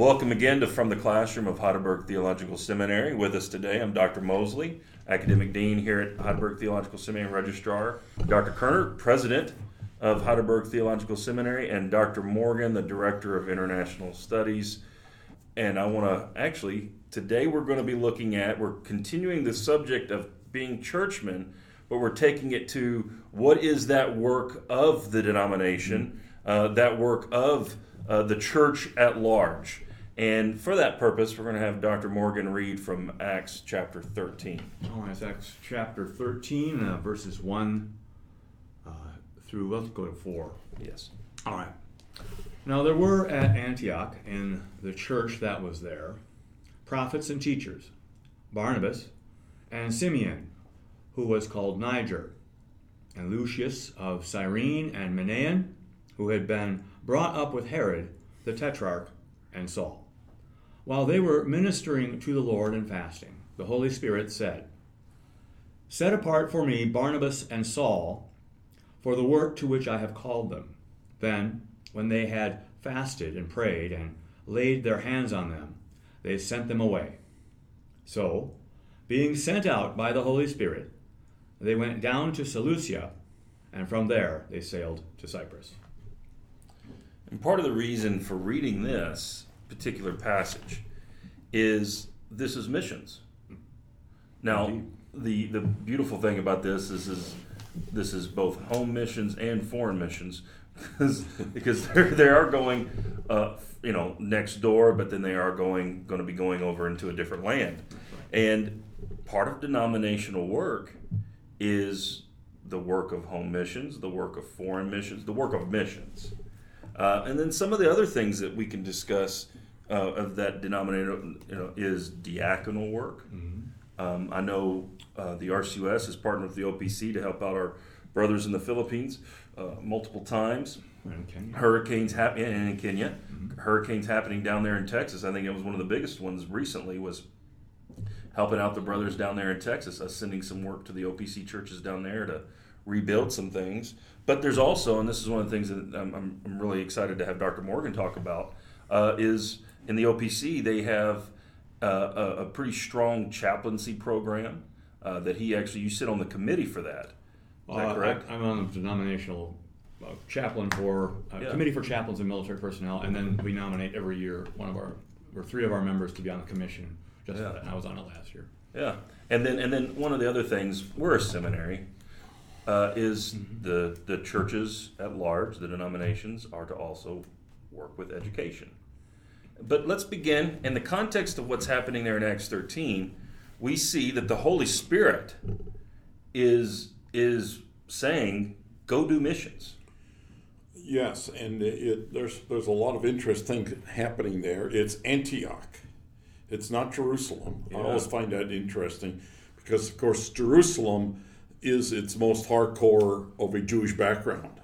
Welcome again to From the Classroom of Heidelberg Theological Seminary. With us today, I'm Dr. Mosley, Academic Dean here at Heidelberg Theological Seminary Registrar, Dr. Koerner, President of Heidelberg Theological Seminary, and Dr. Morgan, the Director of International Studies. And I want to actually, today we're going to be looking at, we're continuing the subject of being churchmen, but we're taking it to what is that work of the denomination, uh, that work of uh, the church at large. And for that purpose, we're going to have Dr. Morgan read from Acts chapter 13. All right, Acts chapter 13, uh, verses 1 uh, through, let's go to 4. Yes. All right. Now there were at Antioch, in the church that was there, prophets and teachers Barnabas and Simeon, who was called Niger, and Lucius of Cyrene, and Manaen, who had been brought up with Herod the tetrarch, and Saul. While they were ministering to the Lord and fasting, the Holy Spirit said, Set apart for me Barnabas and Saul for the work to which I have called them. Then, when they had fasted and prayed and laid their hands on them, they sent them away. So, being sent out by the Holy Spirit, they went down to Seleucia, and from there they sailed to Cyprus. And part of the reason for reading this particular passage is this is missions. Now, the the beautiful thing about this is is this is both home missions and foreign missions because because they are going uh, you know next door, but then they are going going to be going over into a different land, and part of denominational work is the work of home missions, the work of foreign missions, the work of missions. Uh, and then some of the other things that we can discuss uh, of that denominator you know, is diaconal work. Mm-hmm. Um, I know uh, the RCUS has partnered with the OPC to help out our brothers in the Philippines uh, multiple times. Hurricanes happening in Kenya, mm-hmm. hurricanes happening down there in Texas. I think it was one of the biggest ones recently. Was helping out the brothers down there in Texas, us sending some work to the OPC churches down there to rebuild some things. But there's also, and this is one of the things that I'm, I'm really excited to have Dr. Morgan talk about, uh, is in the OPC they have uh, a, a, pretty strong chaplaincy program uh, that he actually you sit on the committee for that. Is that correct? I, am on the denominational uh, chaplain for uh, yeah. committee for chaplains and military personnel, and then we nominate every year one of our or three of our members to be on the commission. Just yeah. and I was on it last year. Yeah, and then and then one of the other things we're a seminary, uh, is mm-hmm. the the churches at large, the denominations, are to also work with education. But let's begin in the context of what's happening there in Acts 13. We see that the Holy Spirit is is saying, "Go do missions." Yes, and it, there's there's a lot of interesting happening there. It's Antioch. It's not Jerusalem. Yeah. I always find that interesting because, of course, Jerusalem is its most hardcore of a Jewish background.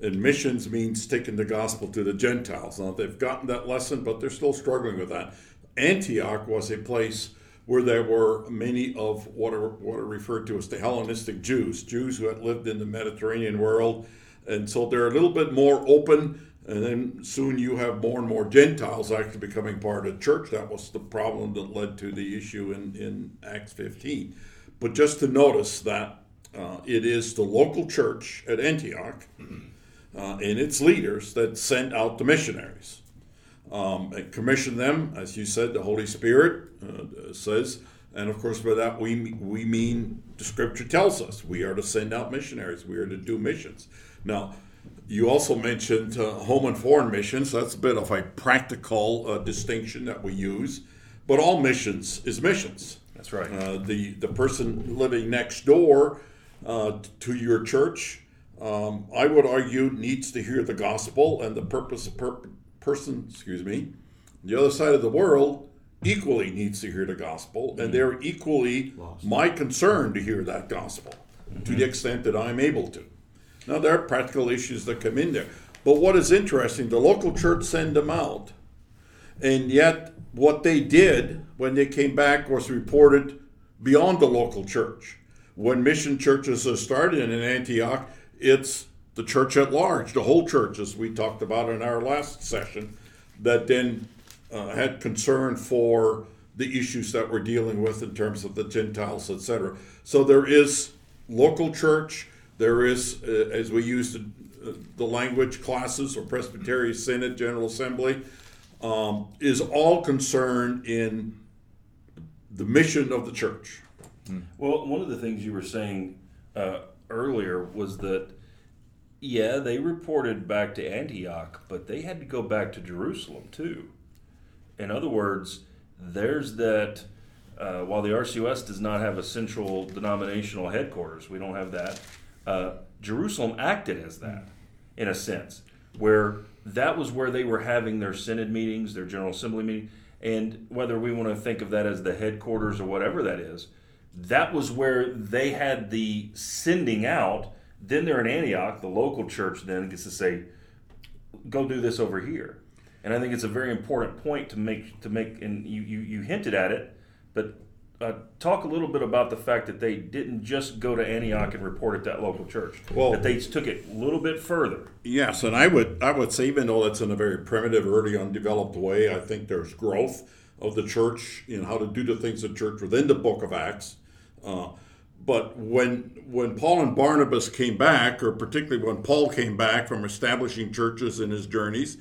And missions means taking the gospel to the Gentiles. Now, they've gotten that lesson, but they're still struggling with that. Antioch was a place where there were many of what are, what are referred to as the Hellenistic Jews, Jews who had lived in the Mediterranean world. And so they're a little bit more open. And then soon you have more and more Gentiles actually becoming part of the church. That was the problem that led to the issue in, in Acts 15. But just to notice that uh, it is the local church at Antioch uh, and its leaders that sent out the missionaries. Um, and commission them, as you said, the Holy Spirit uh, says, and of course, by that we we mean the Scripture tells us we are to send out missionaries, we are to do missions. Now, you also mentioned uh, home and foreign missions. That's a bit of a practical uh, distinction that we use, but all missions is missions. That's right. Uh, the the person living next door uh, to your church, um, I would argue, needs to hear the gospel, and the purpose of per- person, excuse me, the other side of the world equally needs to hear the gospel, and they're equally Lost. my concern to hear that gospel mm-hmm. to the extent that I'm able to. Now there are practical issues that come in there, but what is interesting, the local church sent them out, and yet what they did when they came back was reported beyond the local church. When mission churches are started in Antioch, it's the church at large, the whole church, as we talked about in our last session, that then uh, had concern for the issues that we're dealing with in terms of the Gentiles, etc. So there is local church. There is, uh, as we use the, uh, the language, classes or Presbyterian Synod, General Assembly, um, is all concerned in the mission of the church. Well, one of the things you were saying uh, earlier was that, yeah, they reported back to Antioch, but they had to go back to Jerusalem too. In other words, there's that. Uh, while the RCUS does not have a central denominational headquarters, we don't have that. Uh, Jerusalem acted as that, in a sense, where that was where they were having their synod meetings, their general assembly meeting, and whether we want to think of that as the headquarters or whatever that is, that was where they had the sending out. Then they're in Antioch, the local church then gets to say, go do this over here. And I think it's a very important point to make to make and you, you, you hinted at it, but uh, talk a little bit about the fact that they didn't just go to Antioch and report at that local church. Well- that they took it a little bit further. Yes, and I would I would say even though it's in a very primitive, early, undeveloped way, I think there's growth of the church and how to do the things of church within the Book of Acts. Uh, but when when Paul and Barnabas came back, or particularly when Paul came back from establishing churches in his journeys,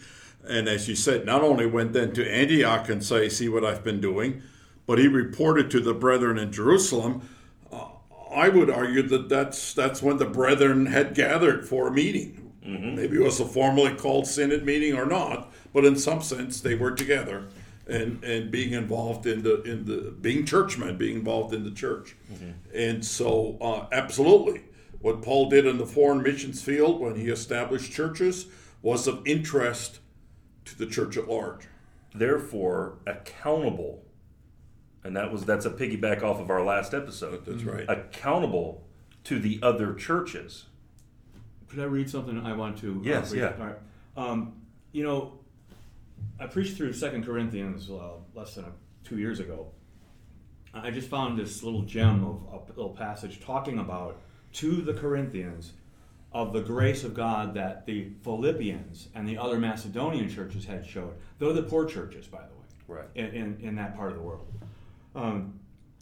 and as you said, not only went then to Antioch and say, "See what I've been doing," but he reported to the brethren in Jerusalem. Uh, I would argue that that's that's when the brethren had gathered for a meeting. Maybe it was a formally called synod meeting or not, but in some sense they were together and and being involved in the in the being churchmen, being involved in the church. And so, uh, absolutely, what Paul did in the foreign missions field when he established churches was of interest to the church at large. Therefore, accountable, and that was that's a piggyback off of our last episode. That's right. Accountable to the other churches. Could I read something I want to? uh, Yes, read? yeah. All right. Um, you know, I preached through Second Corinthians uh, less than a, two years ago. I just found this little gem of a little passage talking about to the Corinthians of the grace of God that the Philippians and the other Macedonian churches had showed. They're the poor churches, by the way Right. in, in, in that part of the world. Um,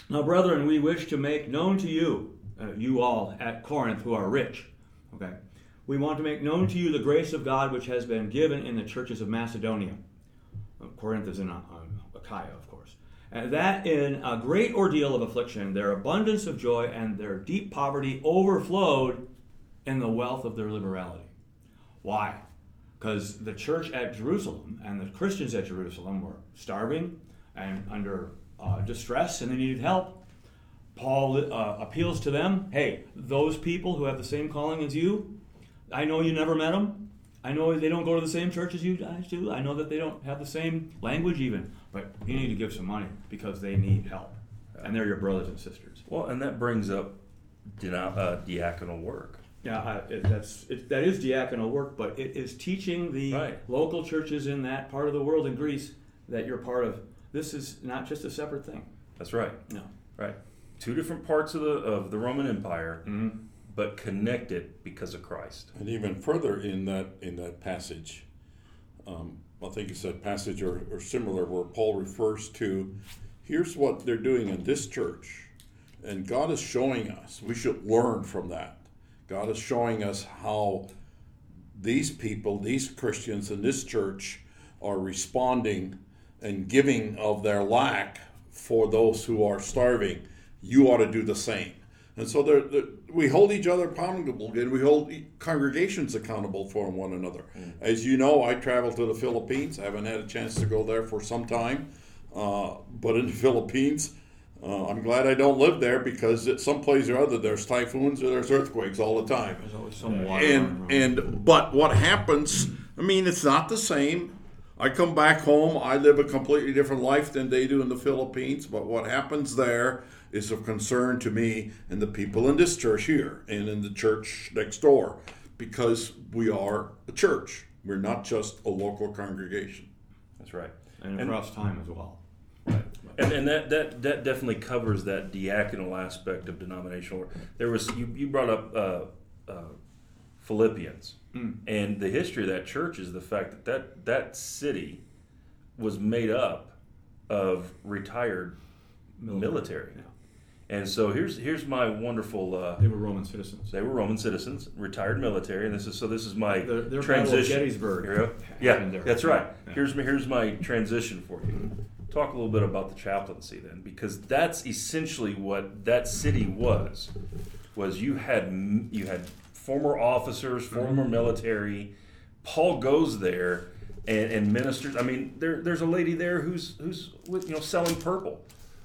now, brethren, we wish to make known to you, uh, you all at Corinth who are rich, okay, we want to make known to you the grace of God which has been given in the churches of Macedonia. Uh, Corinth is in uh, um, Achaia, of course. And that in a great ordeal of affliction, their abundance of joy and their deep poverty overflowed in the wealth of their liberality. Why? Because the church at Jerusalem and the Christians at Jerusalem were starving and under uh, distress and they needed help. Paul uh, appeals to them hey, those people who have the same calling as you, I know you never met them. I know they don't go to the same church as you guys do. I know that they don't have the same language, even. But you need to give some money because they need help. And they're your brothers and sisters. Well, and that brings up uh, diaconal work. Yeah, I, it, that's it, that is diaconal work, but it is teaching the Right. local churches in that part of the world in Greece that you're part of. This is not just a separate thing. That's right. No. Right. Two different parts of the of the Roman Empire, Mm-hmm. But connected because of Christ. And even further in that in that passage, um, I think it's that passage or, or similar where Paul refers to, here's what they're doing in this church, and God is showing us. We should learn from that. God is showing us how these people, these Christians in this church, are responding and giving of their lack for those who are starving. You ought to do the same. And so there, there, we hold each other accountable, and we hold congregations accountable for one another. As you know, I traveled to the Philippines. I haven't had a chance to go there for some time, uh, but in the Philippines, uh, I'm glad I don't live there because at some place or other there's typhoons or there's earthquakes all the time There's always some water. and and but what happens i mean it's not the same i come back home i live a completely different life than they do in the philippines but what happens there is of concern to me and the people in this church here and in the church next door because we are a church we're not just a local congregation That's right. and across time as well. And, and that, that, that definitely covers that diaconal aspect of denominational work. There was you, you brought up uh, uh, Philippians, and the history of that church is the fact that that, that city was made up of retired military. Yeah. And so here's here's my wonderful. Uh, They were Roman citizens. they were Roman citizens, retired military, and this is so. This is my Their, their Battle transition. Gettysburg. Here we go. happened Yeah, that's right. Yeah. Here's my here's my transition for you. Talk a little bit about the chaplaincy then, because that's essentially what that city was. Was you had you had former officers, former Mm-hmm. military. Paul goes there and, and ministers. I mean, there, there's a lady there who's who's you know selling purple,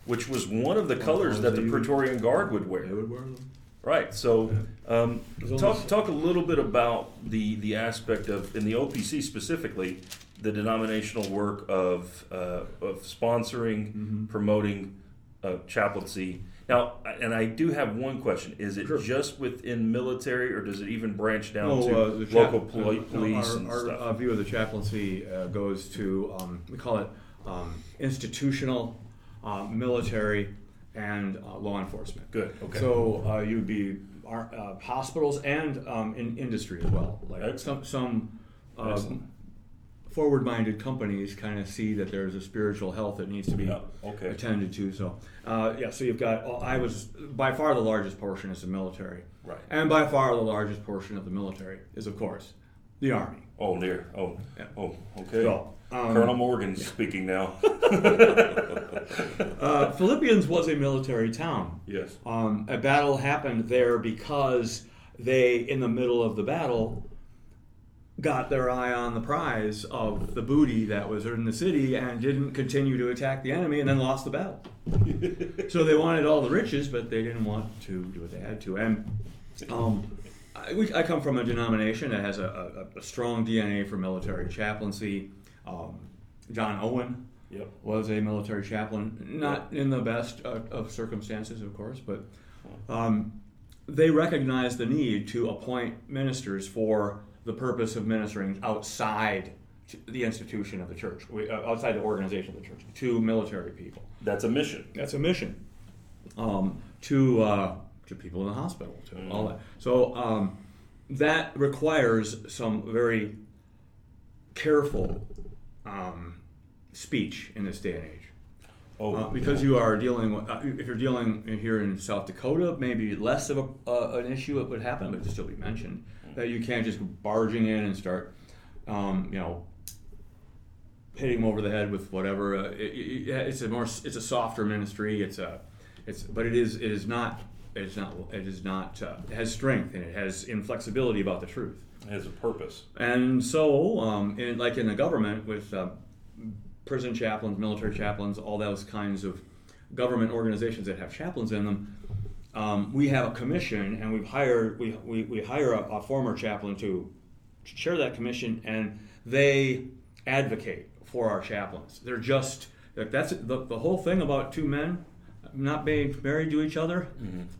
which was one of the colors that the they would- Praetorian Guard would wear. They would wear them. Right. So, um, talk talk a little bit about the the aspect of in the OPC specifically the denominational work of uh, of sponsoring, Mm-hmm. promoting uh, chaplaincy. Now, and I do have one question: Is it Sure. just within military, or does it even branch down to uh, the chap- local poli- uh, no, police our, and our, stuff? uh, view of the chaplaincy uh, goes to um, we call it um, institutional, uh, military, and uh, law enforcement. Good. Okay. So uh, you'd be our, uh, hospitals and um, in industry as well. Like some some Excellent. um, forward-minded companies kind of see that there's a spiritual health that needs to be Yeah, okay. attended to. So uh, yeah, so you've got. I was by far the largest portion is the military. Right. And by far the largest portion of the military is, of course, the Army. oh, dear. Oh, Yeah. oh. Okay. So, um, Colonel Morgan's speaking now. uh, Philippians was a military town. yes. Um, a battle happened there because they, in the middle of the battle, got their eye on the prize of the booty that was in the city and didn't continue to attack the enemy and then lost the battle. so they wanted all the riches, but they didn't want to do what they had to. And um, I, we, I come from a denomination that has a, a, a strong DNA for military chaplaincy. Um, John Owen Yep. was a military chaplain, not in the best of, of circumstances, of course, but um, they recognized the need to appoint ministers for the purpose of ministering outside the institution of the church, uh, outside the organization of the church, to military people. That's a mission. That's a mission um, to uh, to people in the hospital, to all that. So um, that requires some very careful um, speech in this day and age. Oh, Uh, because you are dealing with, uh, if you're dealing here in South Dakota, maybe less of a, uh, an issue that would happen, but it'd still be mentioned that you can't just barging in and start, um, you know, hitting them over the head with whatever. Uh, it, it, it's a more, it's a softer ministry. It's a, it's, but it is, it is not, it is not, it is not. Uh, it has strength and it has inflexibility about the truth. it has a purpose. And so, um, in, like in the government, with uh, prison chaplains, military chaplains, all those kinds of government organizations that have chaplains in them, um, we have a commission, and we've hired we, we, we hire a, a former chaplain to chair that commission, and they advocate for our chaplains. They're just like that's the, the whole thing about two men not being married to each other.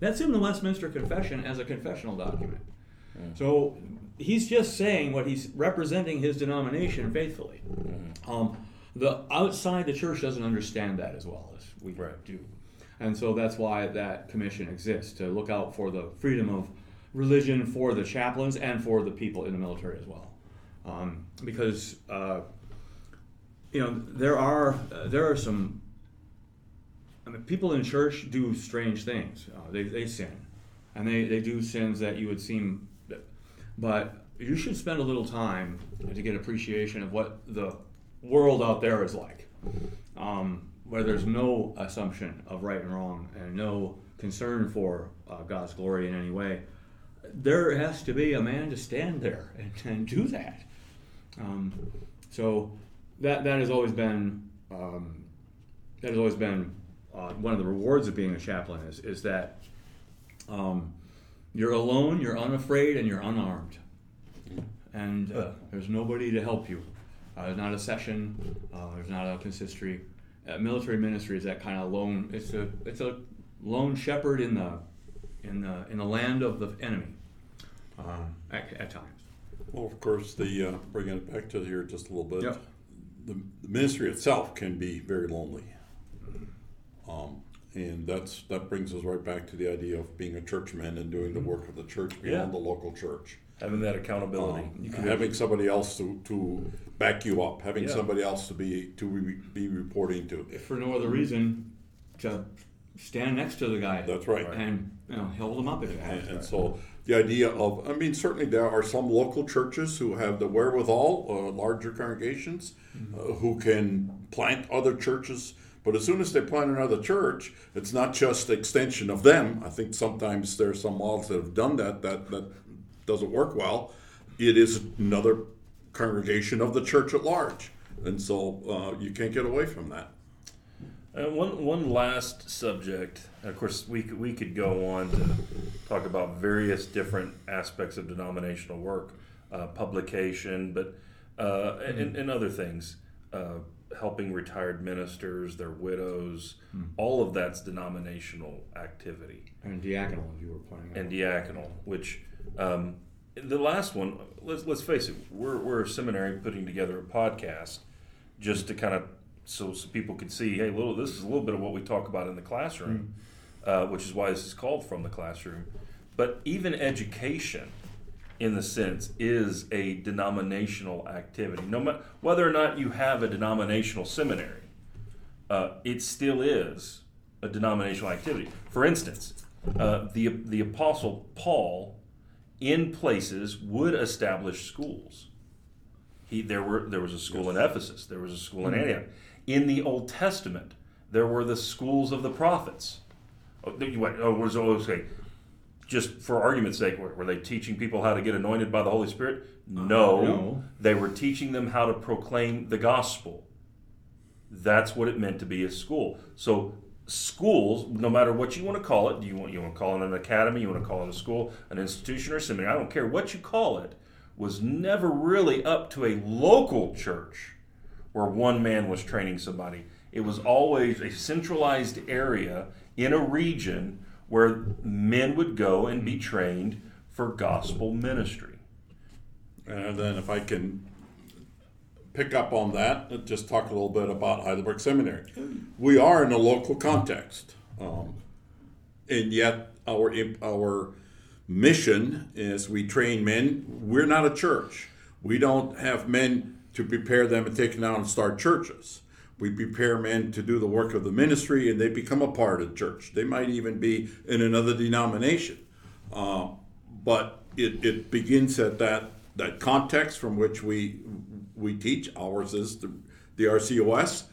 That's in the Westminster Confession as a confessional document. So he's just saying what he's representing his denomination faithfully. Um, the outside the church doesn't understand that as well as we Right. do, and so that's why that commission exists to look out for the freedom of religion for the chaplains and for the people in the military as well, um, because uh, you know there are uh, there are some. I mean, people in church do strange things. Uh, they, they sin, and they, they do sins that you would seem, but you should spend a little time to get appreciation of what the world out there is like, um, where there's no assumption of right and wrong and no concern for uh, God's glory in any way. There has to be a man to stand there and, and do that. Um, so that that has always been um, that has always been uh, one of the rewards of being a chaplain is is that um, you're alone, you're unafraid, and you're unarmed, and uh, there's nobody to help you. Uh, there's not a session. Uh, there's not a consistory. Uh, military ministry is that kind of lone. It's a it's a lone shepherd in the in the in the land of the enemy um, at, at times. Well, of course, the uh, bringing it back to here just a little bit. Yep. The, the ministry itself can be very lonely, um, and that's that brings us right back to the idea of being a churchman and doing the work of the church beyond Yeah. the local church. Having that accountability. Um, having somebody else to, to back you up, having Yeah. somebody else to be to re, be reporting to. If for no other reason, to stand next to the guy. That's right. And you know, hold him up if it And, happens. and so the idea of, I mean, certainly there are some local churches who have the wherewithal, uh, larger congregations, uh, who can plant other churches. But as soon as they plant another church, it's not just extension of them. I think sometimes there are some models that have done that that that doesn't work well. It is another congregation of the church at large, and so uh, you can't get away from that. Uh, one one last subject. Of course, we could, we could go on to talk about various different aspects of denominational work, uh, publication, but uh, and, and other things, uh, helping retired ministers, their widows, all of that's denominational activity And diaconal, you were pointing out. and diaconal, which um, the last one, let's let's face it, we're we're a seminary putting together a podcast just to kind of so, so people could see, hey, little this is a little bit of what we talk about in the classroom, uh, which is why this is called from the classroom. But even education, in the sense, is a denominational activity. No matter whether or not you have a denominational seminary, uh, it still is a denominational activity. For instance, uh, the the apostle Paul, in places, would establish schools. He there were there was a school in Ephesus, there was a school in mm-hmm. Antioch. In the Old Testament, there were the schools of the prophets. Oh, oh, was okay. Just for argument's sake, were, were they teaching people how to get anointed by the Holy Spirit? Uh, no, no. they were teaching them how to proclaim the gospel. That's what it meant to be a school. So schools, no matter what you want to call it, do you want you want to call it an academy, you want to call it a school, an institution, or seminary? I don't care what you call it. Was never really up to a local church where one man was training somebody. It was always a centralized area in a region where men would go and be trained for gospel ministry. And then if I can pick up on that, and just talk a little bit about Heidelberg Seminary. We are in a local context, um, and yet our our mission is we train men. We're not a church. We don't have men to prepare them and take them out and start churches. We prepare men to do the work of the ministry, and they become a part of the church. They might even be in another denomination, uh, but it, it begins at that that context from which we we teach. Ours is the, the RCUS,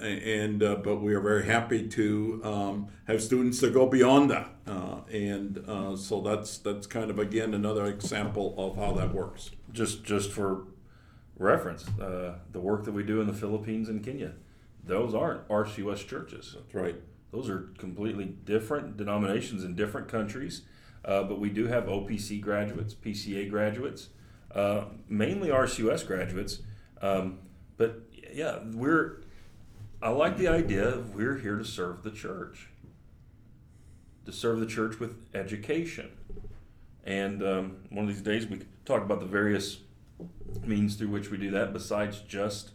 and uh, but we are very happy to um, have students that go beyond that, uh, and uh, so that's that's kind of again another example of how that works. Just just for reference, uh, the work that we do in the Philippines and Kenya, those aren't RCUS churches. That's right. Those are completely different denominations in different countries, uh, but we do have OPC graduates, PCA graduates, uh, mainly RCUS graduates. Um, but yeah, we're. I like the idea of we're here to serve the church, to serve the church with education, and um, one of these days we talk about the various means through which we do that. Besides just,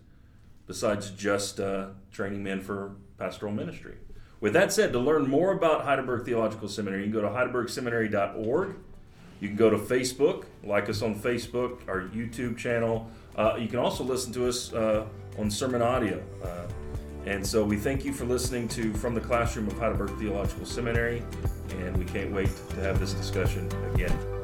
besides just uh, training men for pastoral ministry. With that said, to learn more about Heidelberg Theological Seminary, you can go to heidelbergseminary.org. You can go to Facebook, like us on Facebook, our YouTube channel. Uh, you can also listen to us uh, on sermon audio. Uh, and so we thank you for listening to From the Classroom of Heidelberg Theological Seminary, and we can't wait to have this discussion again.